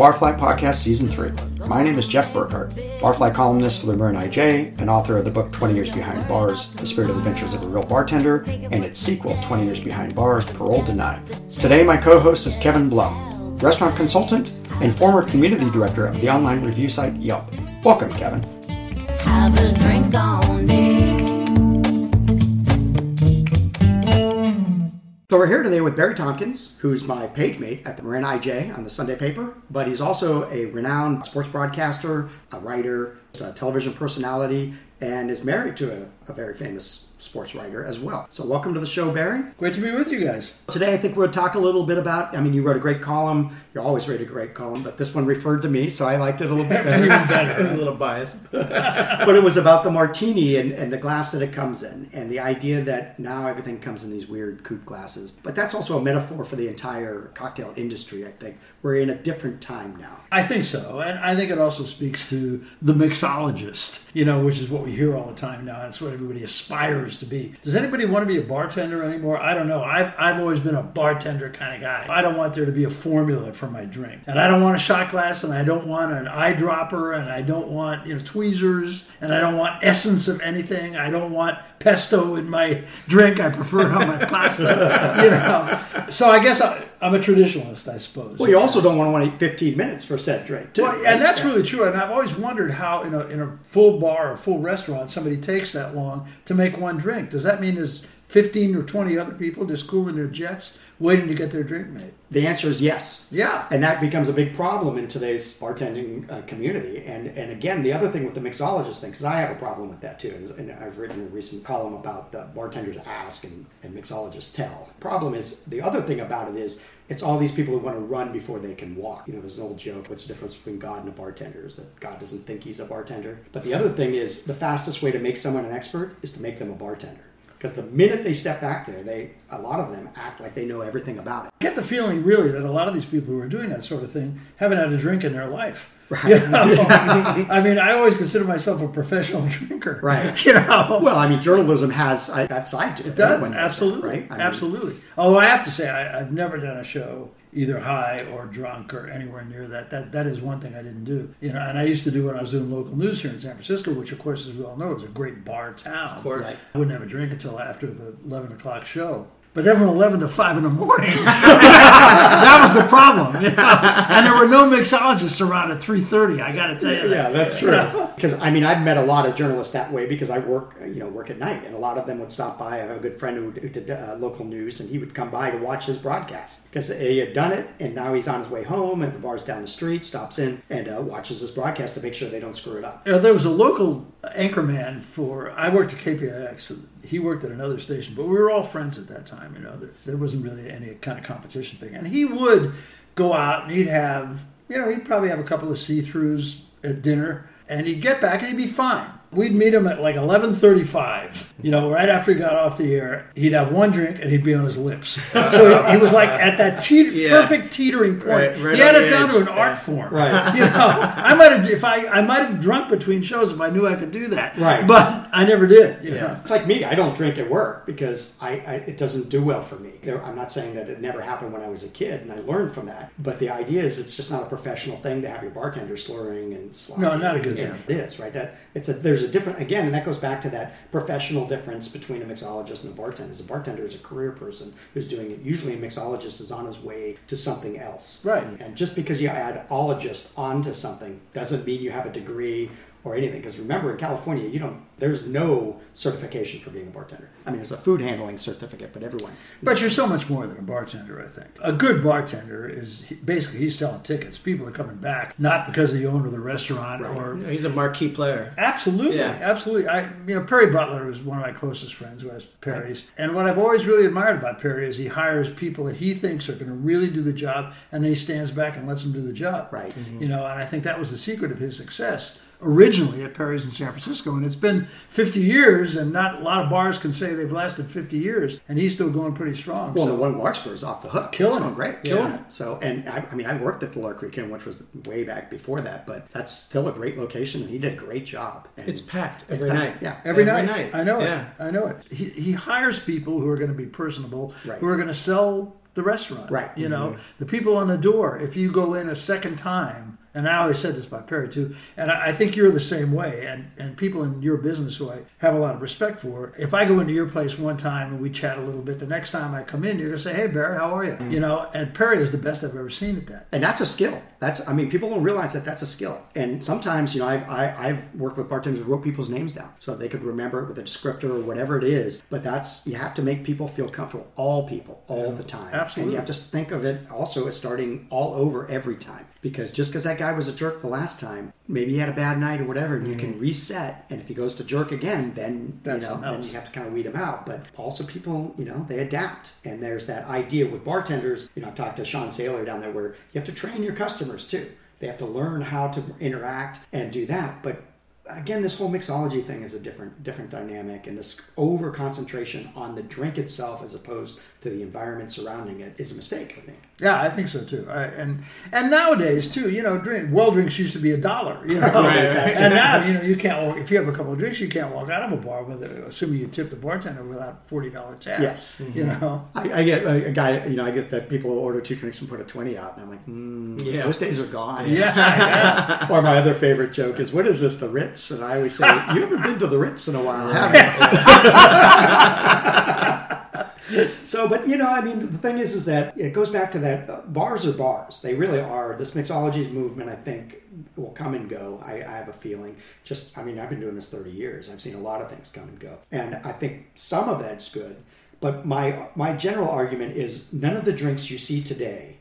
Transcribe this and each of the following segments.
Barfly Podcast Season 3. My name is Jeff Burkhart, Barfly columnist for the Marin IJ and author of the book 20 Years Behind Bars, The Spirited Adventures of a Real Bartender, and its sequel, 20 Years Behind Bars, Parole Denied. Today, my co host is Kevin Blum, restaurant consultant and former community director of the online review site Yelp. Welcome, Kevin. Have a drink on we're here today with Barry Tompkins, who's my page mate at the Marin IJ on the Sunday paper, but he's also a renowned sports broadcaster, a writer, a television personality, and is married to a, a very famous sports writer as well. So welcome to the show, Barry. Great to be with you guys. Today, I think we're going to talk a little bit about. I mean, you wrote a great column. You always write a great column, but this one referred to me, so I liked it a little bit better. Better. I was a little biased. but it was about the martini and, and the glass that it comes in, and the idea that now everything comes in these weird coupe glasses. But that's also a metaphor for the entire cocktail industry. I think we're in a different time now. I think so, and I think it also speaks to the mixologist, you know, which is what we hear all the time now. It's what everybody aspires to be. Does anybody want to be a bartender anymore? I don't know. I've, I've always been a bartender kind of guy. I don't want there to be a formula for my drink, and I don't want a shot glass, and I don't want an eyedropper, and I don't want you know tweezers, and I don't want essence of anything. I don't want pesto in my drink. I prefer it on my pasta, you know. So I guess I, I'm a traditionalist, I suppose. Well, you also don't want to wait 15 minutes for said drink, too. Well, and that's really true. And I've always wondered how, in a, in a full bar or full restaurant, somebody takes that long to make one drink. Does that mean there's 15 or 20 other people just cooling their jets waiting to get their drink made? The answer is yes. Yeah. And that becomes a big problem in today's bartending uh, community. And and again, the other thing with the mixologist thing, because I have a problem with that too. And I've written a recent column about uh, bartenders ask and, and mixologists tell. Problem is, the other thing about it is, it's all these people who want to run before they can walk. You know, there's an old joke. What's the difference between God and a bartender? Is that God doesn't think he's a bartender. But the other thing is, the fastest way to make someone an expert is to make them a bartender. Because the minute they step back there, they a lot of them act like they know everything about it. I get the feeling, really, that a lot of these people who are doing that sort of thing haven't had a drink in their life. Right. You know? I mean, I always consider myself a professional drinker. Right. You know? Well, I mean, journalism has uh, that side to it. It does Everyone that, absolutely, right? I mean, absolutely. Although I have to say, I, I've never done a show either high or drunk or anywhere near that. That that is one thing I didn't do. You know, and I used to do when I was doing local news here in San Francisco, which of course, as we all know, is a great bar town. Of course. I wouldn't have a drink until after the eleven o'clock show. But then from eleven to five in the morning, that was the problem. you know? And there were no mixologists around at three thirty. I got to tell you that. Yeah, that's true. Because I mean, I've met a lot of journalists that way because I work, uh, you know, work at night, and a lot of them would stop by. I have a good friend who, who did uh, local news, and he would come by to watch his broadcast because he had done it, and now he's on his way home, and the bar's down the street, stops in and uh, watches this broadcast to make sure they don't screw it up. You know, there was a local anchorman for. I worked at KPIX. He worked at another station, but we were all friends at that time. You know, there, there wasn't really any kind of competition thing. And he would go out and he'd have, you know, he'd probably have a couple of see-throughs at dinner, and he'd get back and he'd be fine. We'd meet him at like eleven thirty-five. You know, right after he got off the air, he'd have one drink and he'd be on his lips. So he, he was like at that teeter, Yeah. perfect teetering point. Right- right he had it down to edge, an art form. Right. You know, I might have if I I might have drunk between shows if I knew I could do that. Right. But I never did. Yeah. know? It's like me. I don't drink at work because I, I it doesn't do well for me. There- I'm not saying that it never happened when I was a kid, and I learned from that. But the idea is, it's just not a professional thing to have your bartender slurring and sloppy. No, not a good thing. It is right. That it's a there's a different again, and that goes back to that professional difference between a mixologist and a bartender. As A bartender is a career person who's doing it. Usually, a mixologist is on his way to something else. Right. And just because you add ologist onto something doesn't mean you have a degree or anything. Because remember, in California, you don't. There's no certification for being a bartender. I mean, there's a food handling certificate, but everyone. But you're so much more than a bartender, I think. A good bartender is basically he's selling tickets. People are coming back not because of the owner of the restaurant Right. or You he's a marquee player. Absolutely, Yeah. absolutely. I, you know, Perry Butler is one of my closest friends who has Perry's, and what I've always really admired about Perry is he hires people that he thinks are going to really do the job, and then he stands back and lets them do the job. Right. You know, and I think that was the secret of his success originally at Perry's in San Francisco, and it's been 50 years, and not a lot of bars can say they've lasted 50 years, and he's still going pretty strong. Well, so. the one at Larkspur is off the hook. Killing it's going it. great. Killing yeah. it. So, and I, I mean, I worked at the Lark Creek Inn, which was way back before that, but that's still a great location, and he did a great job. And It's packed It's every packed, night. yeah. Every, Every night. night. I know Yeah. it. I know it. He, he hires people who are going to be personable, Right. who are going to sell the restaurant. Right. You know, mm-hmm. the people on the door, if you go in a second time, and I always said this about Perry too, and I, I think you're the same way, and, and people in your business who I have a lot of respect for, if I go into your place one time and we chat a little bit, the next time I come in, you're going to say, hey, Barry, how are you? Mm. You know, and Perry is the best I've ever seen at that. and that's a skill. That's I mean, people don't realize that that's a skill. And sometimes, you know, I've I, I've worked with bartenders who wrote people's names down so they could remember it with a descriptor or whatever it is. But that's you have to make people feel comfortable. All people, all the time. Absolutely. And you have to think of it also as starting all over every time. Because just because that guy was a jerk the last time, maybe he had a bad night or whatever, and you can mm-hmm. reset. And if he goes to jerk again, then That's you know, then you have to kind of weed him out. But also, people, you know, they adapt. And there's that idea with bartenders. You know, I've talked to Sean Saylor down there where you have to train your customers too. They have to learn how to interact and do that. But again, this whole mixology thing is a different different dynamic, and this over concentration on the drink itself as opposed to the environment surrounding it is a mistake. I think. Yeah, I think so too. I, and and nowadays too, you know, drink well drinks used to be a dollar, you know, Right, and right. now you know you can't walk if you have a couple of drinks, you can't walk out of a bar with it, assuming you tip the bartender without forty dollar tab. Yes. you know. I, I get a, a guy, you know, I get that people order two drinks and put a twenty out, and I'm like, mm, Yeah. those days are gone. Yeah, Or my other favorite joke is, "What is this, the Ritz?" And I always say, "You haven't been to the Ritz in a while, have you?" so, but you know, I mean, the thing is, is that it goes back to that uh, bars are bars. They really are. This mixology movement, I think, will come and go. I, I have a feeling. Just, I mean, I've been doing this thirty years. I've seen a lot of things come and go, and I think some of that's good. But my my general argument is none of the drinks you see today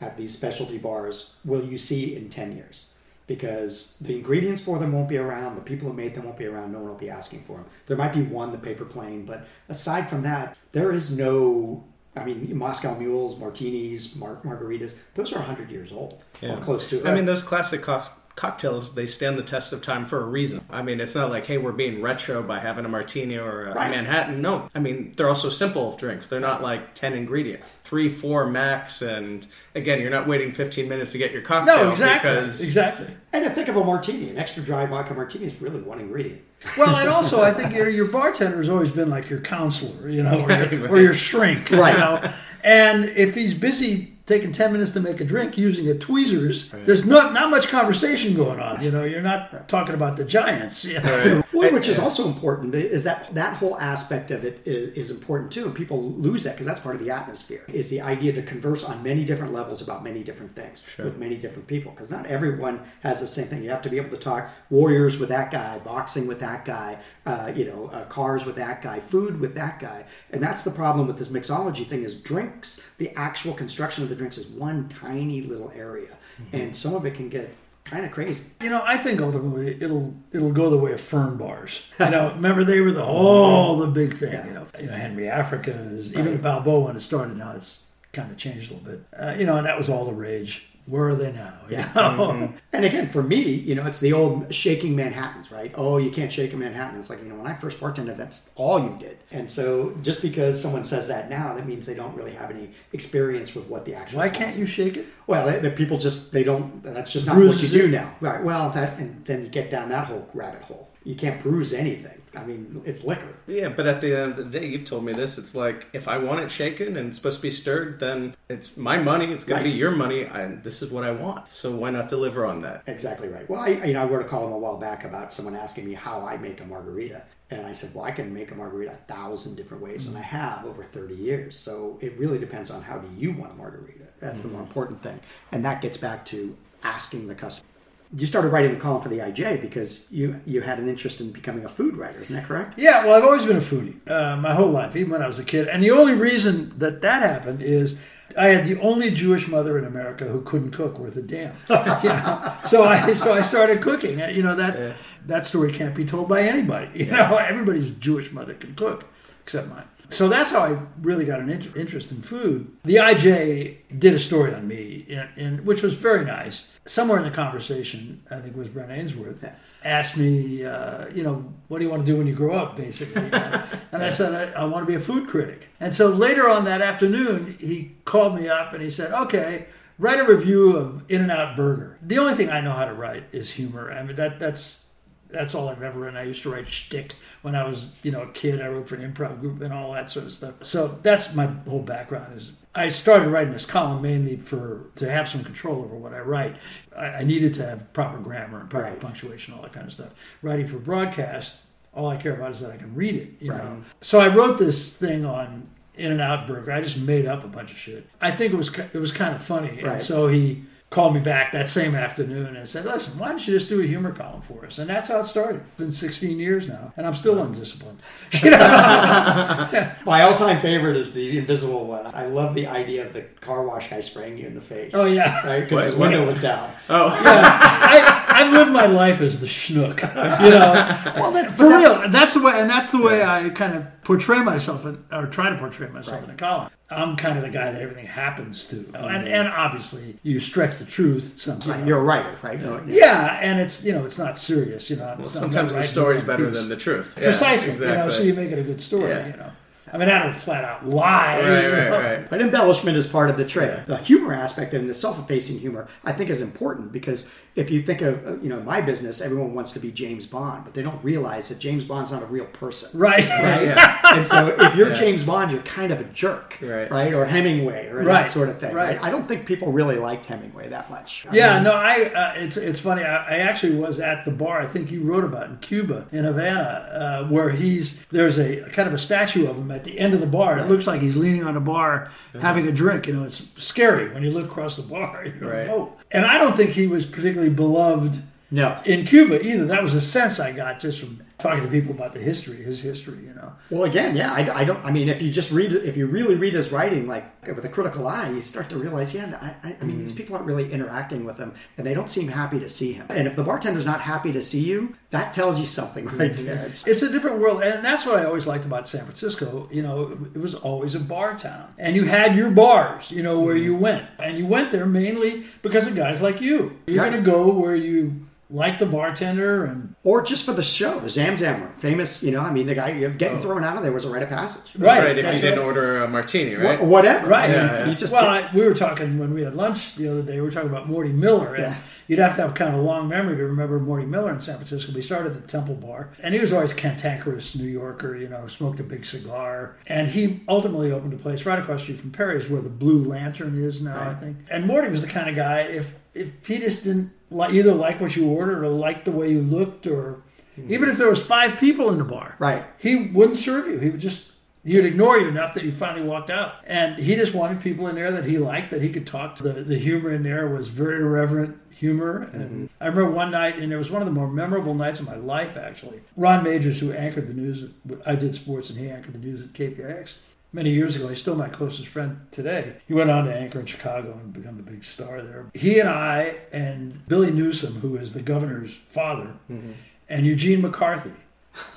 at these specialty bars will you see in 10 years because the ingredients for them won't be around the people who made them won't be around no one will be asking for them there might be one the paper plane but aside from that there is no i mean moscow mules martinis mar- margaritas those are 100 years old or close to it I mean, uh, those classic co- cocktails, they stand the test of time for a reason. I mean, it's not like, hey, we're being retro by having a martini or a Right. Manhattan. No. I mean, they're also simple drinks. They're not like 10 ingredients. Three, four max. And again, you're not waiting 15 minutes to get your cocktail. no, exactly, Because exactly. and to think of a martini an extra dry vodka martini is really one ingredient Well, and also I think your, your bartender has always been like your counselor, you know, or, your, right. or your shrink, Right. You know? And if he's busy taking ten minutes to make a drink using a tweezers, there's not not much conversation going on. You know, you're not talking about the giants. You know? Well, which is also important is that that whole aspect of it is, is important too, and people lose that because that's part of the atmosphere. Is the idea to converse on many different levels about many different things with many different people because not everyone has the same thing. You have to be able to talk warriors with that guy, boxing with that guy, uh, you know, uh, cars with that guy, food with that guy, and that's the problem with this mixology thing. Is drinks the actual construction of the drinks is one tiny little area, and some of it can get kind of crazy. You know, I think ultimately it'll it'll go the way of fern bars. You know, remember they were the oh the big thing. You know, you know Henry Africa is even the Balboa when it started. Now it's kind of changed a little bit. Uh, you know, and that was all the rage. Where are they now? You Yeah. know? Mm-hmm. And again, for me, you know, it's the old shaking Manhattans, right? Oh, you can't shake a Manhattan. It's like, you know, when I first bartended, that's all you did. And so just because someone says that now, that means they don't really have any experience with what the actual. Why can't you shake it? Well, the- the people just, they don't, that's just not what you do it. now. Right. Well, that, and then you get down that whole rabbit hole. You can't bruise anything. I mean, it's liquor. Yeah, but at the end of the day, you've told me this. It's like if I want it shaken and it's supposed to be stirred, then it's my money. It's going Right. to be your money, and this is what I want. So why not deliver on that? Exactly right. Well, I, you know, I wrote a column a while back about someone asking me how I make a margarita, and I said, well, I can make a margarita a thousand different ways, and I mm. have over thirty years. So it really depends on how do you want a margarita. That's the mm. more important thing, and that gets back to asking the customer. You started writing the column for the IJ because you you had an interest in becoming a food writer, isn't that correct? Yeah, well, I've always been a foodie uh, my whole life, even when I was a kid. And the only reason that that happened is I had the only Jewish mother in America who couldn't cook worth a damn. You know? So I so I started cooking. You know that that story can't be told by anybody. You know, everybody's Jewish mother can cook except mine. So that's how I really got an inter- interest in food. The IJ did a story on me, in, in, which was very nice. Somewhere in the conversation, I think it was Brent Ainsworth, asked me, uh, you know, what do you want to do when you grow up, basically. and I said, I, I want to be a food critic. And so later on that afternoon, he called me up and he said, okay, write a review of In and Out Burger. The only thing I know how to write is humor. I mean, that that's that's all I've ever written. I used to write shtick when I was, you know, a kid. I wrote for an improv group and all that sort of stuff. So that's my whole background. Is I started writing this column mainly for to have some control over what I write. I, I needed to have proper grammar and proper Right. punctuation, all that kind of stuff. Writing for broadcast, all I care about is that I can read it. You Right. know. So I wrote this thing on In and Out Burger. I just made up a bunch of shit. I think it was it was kind of funny, and so he called me back that same afternoon and said, "Listen, why don't you just do a humor column for us?" And that's how it started. It's been 16 years now, and I'm still undisciplined. My all-time favorite is the invisible one. I love the idea of the car wash guy spraying you in the face. Oh, yeah. right because his window was down. Oh, yeah. I've lived my life as the schnook, you know. Well, that, for that's- real, that's the way, and that's the way I kind of portray myself, in, or try to portray myself in a column. I'm kind of the guy that everything happens to, oh, and, and obviously you stretch the truth. sometimes. you know. You're a writer, right? No, yeah, and it's you know it's not serious, you know. it's sometimes not the story's better piece. than the truth. Yeah, precisely, exactly. you know. So you make it a good story, Yeah. you know. I mean, I don't flat out lie. right, right, right. But embellishment is part of the trade. The humor aspect and the self-effacing humor, I think, is important because if you think of, uh, you know, my business, everyone wants to be James Bond, but they don't realize that James Bond's not a real person. Right. Right? Yeah. and so if you're Yeah. James Bond, you're kind of a jerk, Right. right? Or Hemingway, or Right. that sort of thing. Right. Right. I don't think people really liked Hemingway that much. I Yeah, mean, no, I. Uh, it's it's funny. I, I actually was at the bar. I think you wrote about in Cuba, in Havana, uh, where he's there's a kind of a statue of him at the end of the bar. It looks like he's leaning on a bar having a drink. You know, it's scary when you look across the bar. You know, Right. oh. And I don't think he was particularly beloved No. in Cuba either. That was the sense I got just from talking to people about the history, his history. You know. Well, again, yeah, I, I don't. I mean, if you just read, if you really read his writing, like with a critical eye, you start to realize, yeah, I, I, I mean, Mm. these people aren't really interacting with him, and they don't seem happy to see him. And if the bartender's not happy to see you, that tells you something right Mm-hmm. there. It's, It's a different world, and that's what I always liked about San Francisco. You know, it was always a bar town, and you had your bars. You know where you went, and you went there mainly because of guys like you. You're Right. going to go where you like the bartender, and or just for the show, the Zam Zam room, famous. You know, I mean, the guy getting oh. thrown out of there was a rite of passage. Right, That's right. If that's you didn't order a martini, Wha- right? Whatever. Right. I mean, Yeah, yeah. You just well, I, we were talking when we had lunch the other day. We were talking about Morty Miller, and Yeah. you'd have to have kind of a long memory to remember Morty Miller in San Francisco. We started at the Temple Bar, and he was always cantankerous New Yorker. You know, smoked a big cigar, and he ultimately opened a place right across the street from Perry's, where the Blue Lantern is now, I think. And Morty was the kind of guy if if he just didn't like either like what you ordered or like the way you looked, or hmm. even if there was five people in the bar, Right. he wouldn't serve you. He would just he'd ignore you enough that you finally walked out. And he just wanted people in there that he liked, that he could talk to. The the humor in there was very irreverent humor. Mm-hmm. And I remember one night, and it was one of the more memorable nights of my life. Actually, Ron Magers, who anchored the news, I did sports, and he anchored the news at KPIX. Many years ago, he's still my closest friend today. He went on to anchor in Chicago and become a big star there. He and I and Billy Newsom, who is the governor's father, mm-hmm. and Eugene McCarthy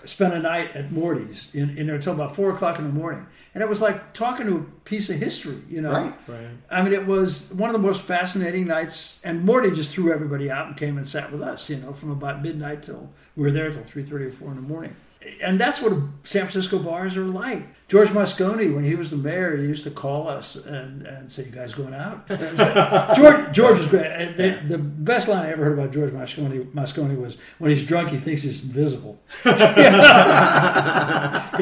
spent a night at Morty's in, in there until about four o'clock in the morning. And it was like talking to a piece of history, you know. Right. Right. I mean, it was one of the most fascinating nights. And Morty just threw everybody out and came and sat with us, you know, from about midnight till we were there till three thirty or four in the morning. And that's what San Francisco bars are like. George Moscone, when he was the mayor, he used to call us and, and say, "You guys going out?" George George was great. The, the best line I ever heard about George Moscone, Moscone was, "When he's drunk, he thinks he's invisible." because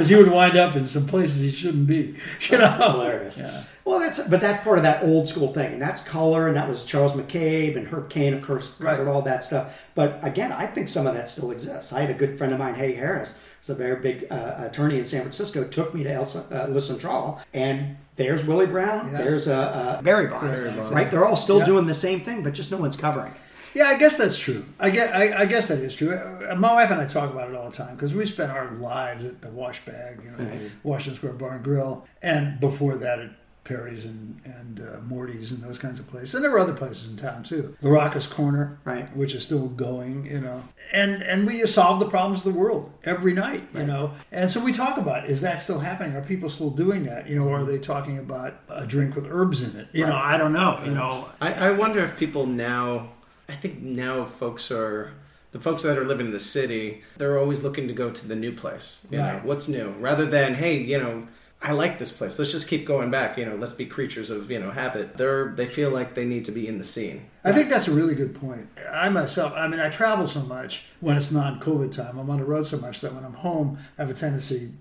he would wind up in some places he shouldn't be. You know, hilarious. Yeah. Well, that's but that's part of that old school thing, and that's color, and that was Charles McCabe and Herb Caen, of course, covered Right. all that stuff. But again, I think some of that still exists. I had a good friend of mine, Hay Harris, who's a very big uh, attorney in San Francisco, took me to El, uh, Le Central, and there's Willie Brown, Yeah. there's uh, uh, Barry Bonds, Barry Bonds. right? They're all still Yeah. doing the same thing, but just no one's covering it. Yeah, I guess that's true. I guess, I, I guess that is true. Uh, My wife and I talk about it all the time because we spent our lives at the Wash Bag, you know, Washington Square Bar and Grill, and before that at Perry's and and uh, Morty's and those kinds of places. And there were other places in town too. The Raucous Corner, Right. which is still going, you know. And and we solve the problems of the world every night, you know. And so we talk about is that still happening? Are people still doing that? You know, or are they talking about a drink with herbs in it? You know, I don't know. You know, I, I wonder if people now, I think now folks are, the folks that are living in the city, they're always looking to go to the new place. You know, what's new? Rather than, hey, you know, I like this place. Let's just keep going back. You know, let's be creatures of, you know, habit. They're, they feel like they need to be in the scene. I think that's a really good point. I myself, I mean, I travel so much when it's non-COVID time. I'm on the road so much that when I'm home, I have a tendency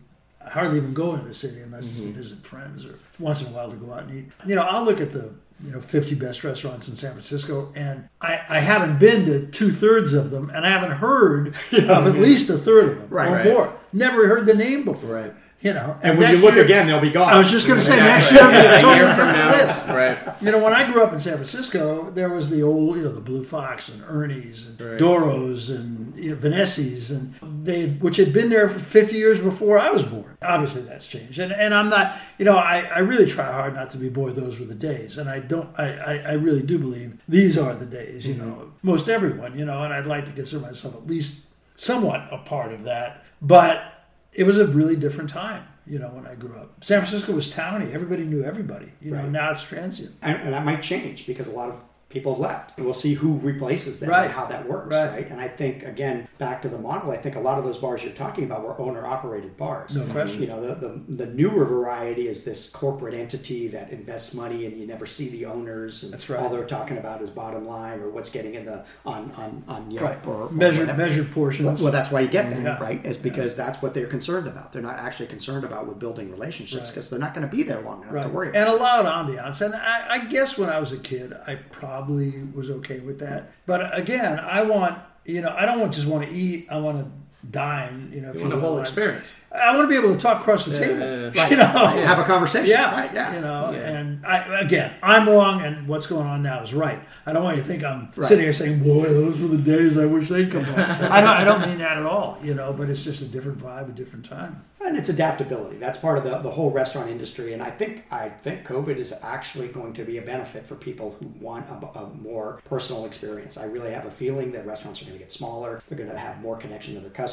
I hardly even go into the city unless it's to mm-hmm. visit friends or once in a while to go out and eat. You know, I'll look at the you know 50 best restaurants in San Francisco, and I, I haven't been to two thirds of them, and I haven't heard of at mm-hmm. least a third of them Right, or right. more. Never heard the name before. Right. You know, And when you look year- again, they'll be gone. I was just going to say Yeah, next year. I'll a A totally year from now. list. Right. You know, when I grew up in San Francisco, there was the old, you know, the Blue Fox and Ernie's and Right. Doros and you know, Vanessi's, and they, which had been there for 50 years before I was born. Obviously, that's changed, and and I'm not, you know, I, I really try hard not to be boy. Those were the days, and I don't, I, I, I really do believe these are the days. You mm-hmm. know, most everyone, you know, and I'd like to consider myself at least somewhat a part of that, but it was a really different time. You know, when I grew up, San Francisco was towny. Everybody knew everybody. You know, Right. now it's transient. and, and that might change because a lot of people have left. We'll see who replaces them Right. and how that works, Right. right. And I think again, back to the model, I think a lot of those bars you're talking about were owner operated bars. No question. You know, the, the the newer variety is this corporate entity that invests money and you never see the owners. And That's right. All they're talking about is bottom line or what's getting in the on on on Yelp Right. or, or measured whatever. measured portions. Well, that's why you get them, Yeah. right? Is because that's what they're concerned about. They're not actually concerned about with building relationships because they're not going to be there long enough to worry about. and a loud ambiance. And I, I guess when I was a kid, I probably was okay with that. But again, I want you know, I don't want just want to eat. I want to dine. You know, if You want a will. whole I- experience. I want to be able to talk across the table. yeah, Right. You know, Right. Have a conversation. Yeah, Right. Yeah. you know, Yeah. and I, again, I'm wrong, and what's going on now is right. I don't want you to think I'm Right. sitting here saying, "Boy, those were the days I wish they'd come back." I don't, I don't mean that at all, you know. But it's just a different vibe, a different time. And it's adaptability. That's part of the, the whole restaurant industry. And I think I think COVID is actually going to be a benefit for people who want a, a more personal experience. I really have a feeling that restaurants are going to get smaller. They're going to have more connection to their customers,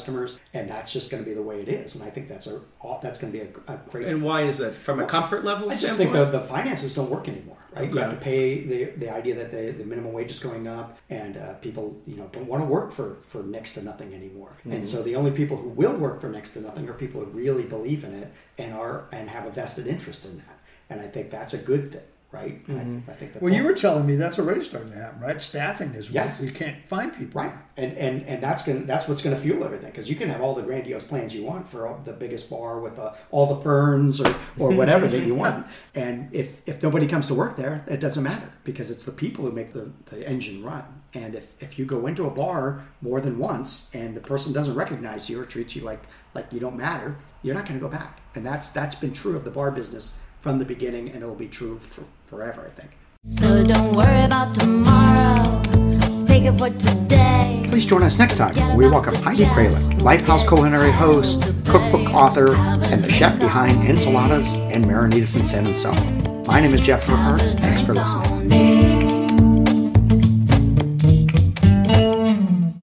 and that's just going to be the way it is. And I think that's a that's going to be a, a great. And why is that? From a comfort level I just think the, the finances don't work anymore, right? You have to pay the, the idea that the, the minimum wage is going up, and uh, people you know don't want to work for, for next to nothing anymore. And so the only people who will work for next to nothing are people who really believe in it and are and have a vested interest in that. And I think that's a good thing, right? And I, I think that Well, you were telling me that's already starting to happen, right? Staffing is Yes. what we can't find people. Right, and and and that's going that's what's going to fuel everything because you can have all the grandiose plans you want for all, the biggest bar with uh, all the ferns or or whatever that you want, and if if nobody comes to work there, it doesn't matter because it's the people who make the, the engine run. And if, if you go into a bar more than once and the person doesn't recognize you or treats you like like you don't matter, you're not going to go back. And that's that's been true of the bar business from the beginning, and it'll be true for, forever. I think. So don't worry about tomorrow. Take it for today. Please join us next time when we welcome Heidi Krahling, Lifehouse culinary host, cookbook author, and the chef behind Insalata's and Marinitas in San Anselmo. My name is Jeff Burkhart. Thanks for listening.